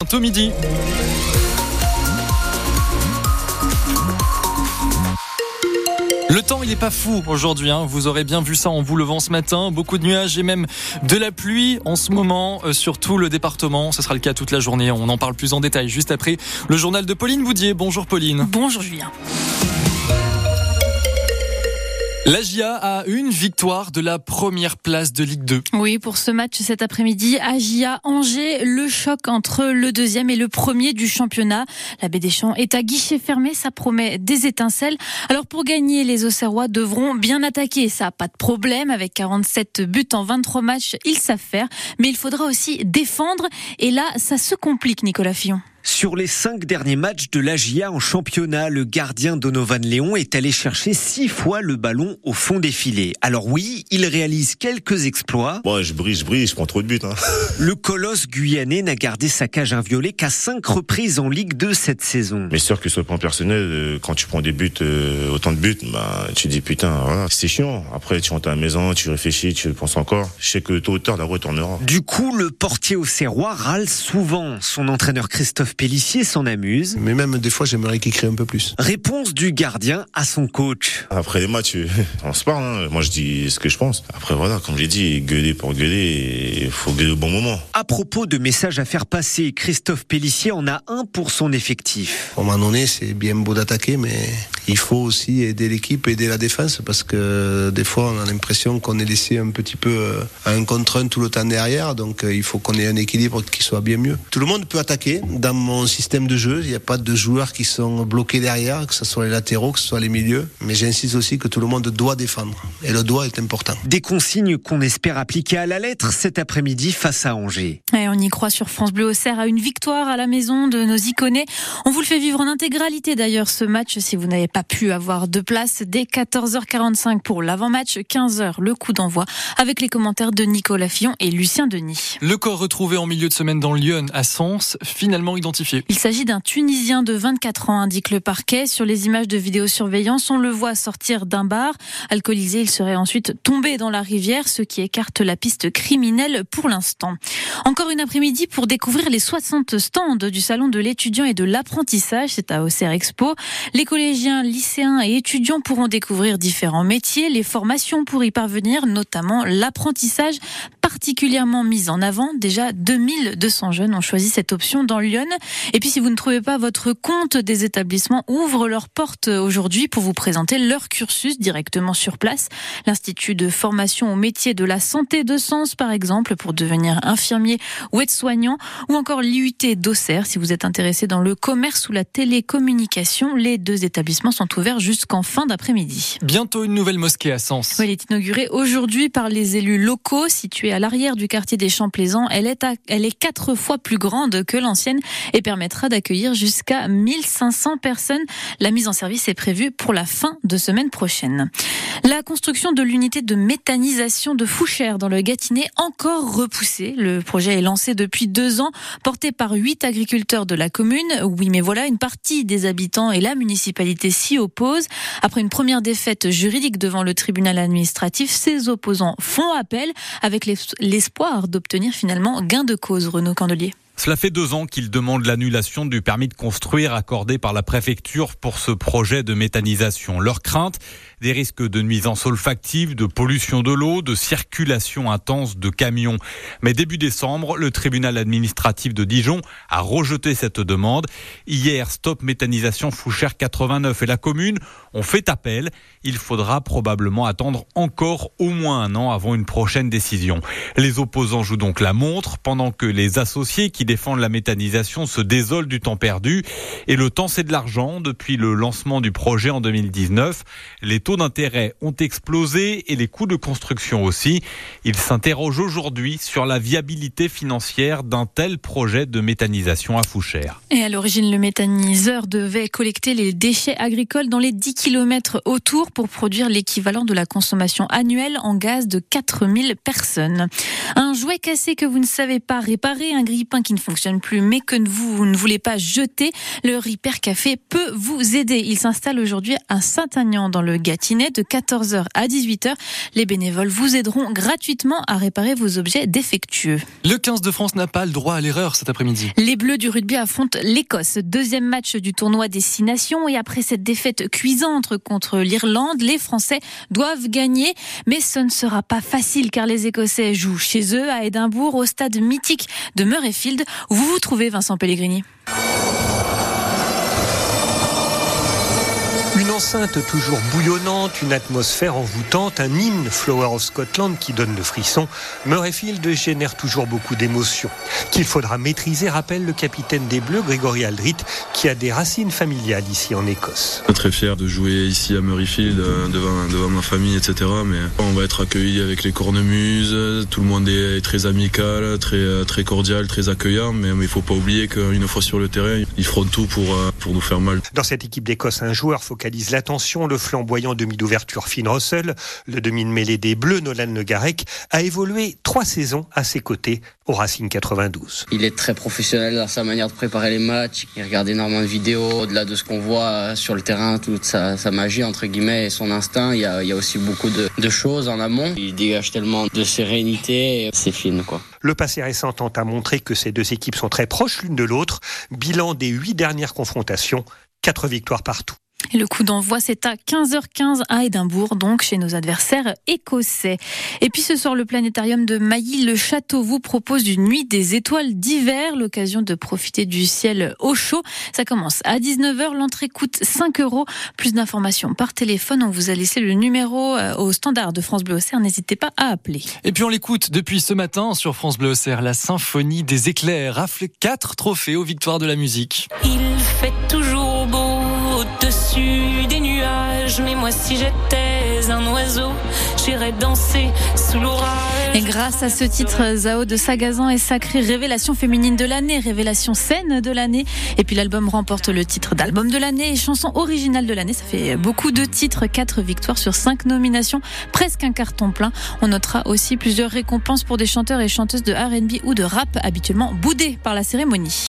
Bientôt midi. Le temps, il n'est pas fou aujourd'hui. Hein. Vous aurez bien vu ça en vous levant ce matin. Beaucoup de nuages et même de la pluie en ce moment euh, sur tout le département. Ce sera le cas toute la journée. On en parle plus en détail juste après le journal de Pauline Boudier. Bonjour Pauline. Bonjour Julien. La GIA a une victoire de la première place de Ligue 2. Oui, pour ce match cet après-midi, Agia Angers, le choc entre le deuxième et le premier du championnat. La baie des Champs est à guichet fermé, ça promet des étincelles. Alors pour gagner, les Auxerrois devront bien attaquer, ça pas de problème. Avec 47 buts en 23 matchs, ils savent faire. Mais il faudra aussi défendre. Et là, ça se complique, Nicolas Fillon. Sur les cinq derniers matchs de l'AGIA en championnat, le gardien Donovan Léon est allé chercher six fois le ballon au fond des filets. Alors oui, il réalise quelques exploits. Bon, je brise, je brise, je prends trop de buts. Hein. Le colosse guyanais n'a gardé sa cage inviolée qu'à cinq reprises en Ligue 2 cette saison. Mais sûr que sur le plan personnel, euh, quand tu prends des buts, euh, autant de buts, bah, tu dis putain, voilà, c'est chiant. Après, tu rentres à la maison, tu réfléchis, tu penses encore. Je sais que tôt ou tard, la roue tournera. Du coup, le portier au serrois râle souvent. Son entraîneur Christophe Pellissier s'en amuse. Mais même des fois, j'aimerais qu'il crée un peu plus. Réponse du gardien à son coach. Après les matchs, on se parle. Hein. Moi, je dis ce que je pense. Après, voilà, comme j'ai dit, gueuler pour gueuler, il faut gueuler au bon moment. À propos de messages à faire passer, Christophe Pellissier en a un pour son effectif. À un moment donné, c'est bien beau d'attaquer, mais il faut aussi aider l'équipe, aider la défense, parce que des fois, on a l'impression qu'on est laissé un petit peu euh, à un contre un tout le temps derrière. Donc, euh, il faut qu'on ait un équilibre qui soit bien mieux. Tout le monde peut attaquer. Dans mon système de jeu. Il n'y a pas de joueurs qui sont bloqués derrière, que ce soit les latéraux, que ce soit les milieux. Mais j'insiste aussi que tout le monde doit défendre. Et le doigt est important. Des consignes qu'on espère appliquer à la lettre cet après-midi face à Angers. Et on y croit sur France Bleu Auxerre à une victoire à la maison de nos iconés. On vous le fait vivre en intégralité d'ailleurs ce match si vous n'avez pas pu avoir de place dès 14h45 pour l'avant-match, 15h le coup d'envoi avec les commentaires de Nicolas Fillon et Lucien Denis. Le corps retrouvé en milieu de semaine dans Lyon à Sens, finalement identifié. Il s'agit d'un Tunisien de 24 ans, indique le parquet. Sur les images de vidéosurveillance, on le voit sortir d'un bar. Alcoolisé, il serait ensuite tombé dans la rivière, ce qui écarte la piste criminelle pour l'instant. Encore une après-midi pour découvrir les 60 stands du salon de l'étudiant et de l'apprentissage. C'est à Auxerre Expo. Les collégiens, lycéens et étudiants pourront découvrir différents métiers, les formations pour y parvenir, notamment l'apprentissage particulièrement mis en avant. Déjà 2200 jeunes ont choisi cette option dans Lyon. Et puis si vous ne trouvez pas votre compte, des établissements ouvrent leurs portes aujourd'hui pour vous présenter leur cursus directement sur place. L'Institut de formation au métier de la santé de Sens, par exemple, pour devenir infirmier ou aide-soignant, ou encore l'IUT d'Auxerre, si vous êtes intéressé dans le commerce ou la télécommunication. Les deux établissements sont ouverts jusqu'en fin d'après-midi. Bientôt une nouvelle mosquée à Sens. Oui, elle est inaugurée aujourd'hui par les élus locaux, située à l'arrière du quartier des Champs-Plaisants. Elle est, à, elle est quatre fois plus grande que l'ancienne et permettra d'accueillir jusqu'à 1500 personnes. La mise en service est prévue pour la fin de semaine prochaine. La construction de l'unité de méthanisation de Fouchères dans le Gâtinais encore repoussée. Le projet est lancé depuis deux ans, porté par huit agriculteurs de la commune. Oui, mais voilà, une partie des habitants et la municipalité s'y opposent. Après une première défaite juridique devant le tribunal administratif, ces opposants font appel avec l'espoir d'obtenir finalement gain de cause, Renaud Candelier. Cela fait deux ans qu'ils demandent l'annulation du permis de construire accordé par la préfecture pour ce projet de méthanisation. Leur crainte, des risques de nuisances olfactives, de pollution de l'eau, de circulation intense de camions. Mais début décembre, le tribunal administratif de Dijon a rejeté cette demande. Hier, Stop Méthanisation Fouchère 89 et la commune ont fait appel. Il faudra probablement attendre encore au moins un an avant une prochaine décision. Les opposants jouent donc la montre pendant que les associés qui défendent la méthanisation se désolent du temps perdu. Et le temps, c'est de l'argent. Depuis le lancement du projet en 2019, les taux d'intérêt ont explosé et les coûts de construction aussi. Ils s'interrogent aujourd'hui sur la viabilité financière d'un tel projet de méthanisation à Fouchères. Et à l'origine, le méthaniseur devait collecter les déchets agricoles dans les 10 km autour pour produire l'équivalent de la consommation annuelle en gaz de 4000 personnes. Un jouet cassé que vous ne savez pas réparer, un grille-pain qui ne ne fonctionne plus mais que vous ne voulez pas jeter, le Repair Café peut vous aider. Il s'installe aujourd'hui à Saint-Agnan dans le Gâtinais de 14h à 18h. Les bénévoles vous aideront gratuitement à réparer vos objets défectueux. Le 15 de France n'a pas le droit à l'erreur cet après-midi. Les Bleus du rugby affrontent l'Écosse. Deuxième match du tournoi des Six Nations et après cette défaite cuisante contre l'Irlande, les Français doivent gagner. Mais ce ne sera pas facile car les Écossais jouent chez eux à Édimbourg au stade mythique de Murrayfield vous vous trouvez Vincent Pellegrini? Enceinte toujours bouillonnante, une atmosphère envoûtante, un hymne Flower of Scotland qui donne le frisson. Murrayfield génère toujours beaucoup d'émotions. Qu'il faudra maîtriser, rappelle le capitaine des Bleus, Grégory Aldrit, qui a des racines familiales ici en Écosse. Très fier de jouer ici à Murrayfield euh, devant, devant ma famille, etc. Mais on va être accueillis avec les cornemuses. Tout le monde est très amical, très, très cordial, très accueillant. Mais il faut pas oublier qu'une fois sur le terrain, ils feront tout pour, euh, pour nous faire mal. Dans cette équipe d'Écosse, un joueur focalisé l'attention, le flamboyant demi d'ouverture Finn Russell, le demi de mêlée des Bleus Nolan Le Garec, a évolué trois saisons à ses côtés au Racing 92. Il est très professionnel dans sa manière de préparer les matchs, il regarde énormément de vidéos, au-delà de ce qu'on voit sur le terrain, toute sa, magie entre guillemets et son instinct, il y a, aussi beaucoup de, de, choses en amont. Il dégage tellement de sérénité, c'est fine quoi. Le passé récent tente à montrer que ces deux équipes sont très proches l'une de l'autre. Bilan des huit dernières confrontations, quatre victoires partout. Et le coup d'envoi, c'est à 15h15 à Édimbourg, donc chez nos adversaires écossais. Et puis ce soir, le planétarium de Mailly, le château, vous propose une nuit des étoiles d'hiver, l'occasion de profiter du ciel au chaud. Ça commence à 19h, l'entrée coûte 5 euros. Plus d'informations par téléphone, on vous a laissé le numéro euh, au standard de France Bleu Auxerre, n'hésitez pas à appeler. Et puis on l'écoute depuis ce matin sur France Bleu Auxerre, la symphonie des éclairs, rafle 4 trophées aux victoires de la musique. Il fait toujours beau si j'étais un oiseau, j'irais danser sous l'orage. Et grâce à ce titre, Zao de Sagazan est sacrée révélation féminine de l'année, révélation scène de l'année. Et puis l'album remporte le titre d'album de l'année et chanson originale de l'année. Ça fait beaucoup de titres, quatre victoires sur cinq nominations, presque un carton plein. On notera aussi plusieurs récompenses pour des chanteurs et chanteuses de R&B ou de rap habituellement boudés par la cérémonie.